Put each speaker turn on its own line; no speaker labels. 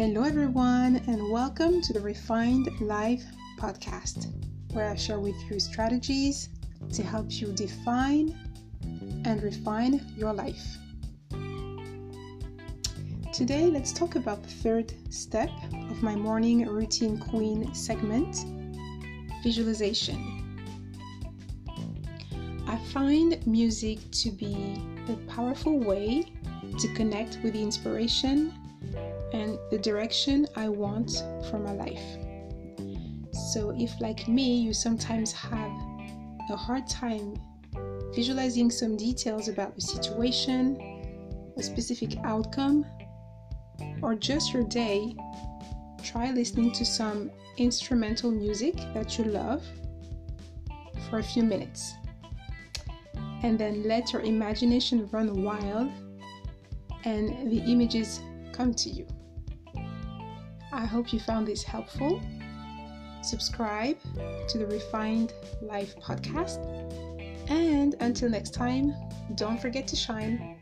Hello, everyone, and welcome to the Refined Life podcast, where I share with you strategies to help you define and refine your life. Today, let's talk about the third step of my morning routine queen segment visualization. I find music to be a powerful way to connect with the inspiration and the direction I want for my life. So, if like me, you sometimes have a hard time visualizing some details about the situation, a specific outcome, or just your day, try listening to some instrumental music that you love for a few minutes. And then let your imagination run wild and the images come to you. I hope you found this helpful. Subscribe to the Refined Life podcast. And until next time, don't forget to shine.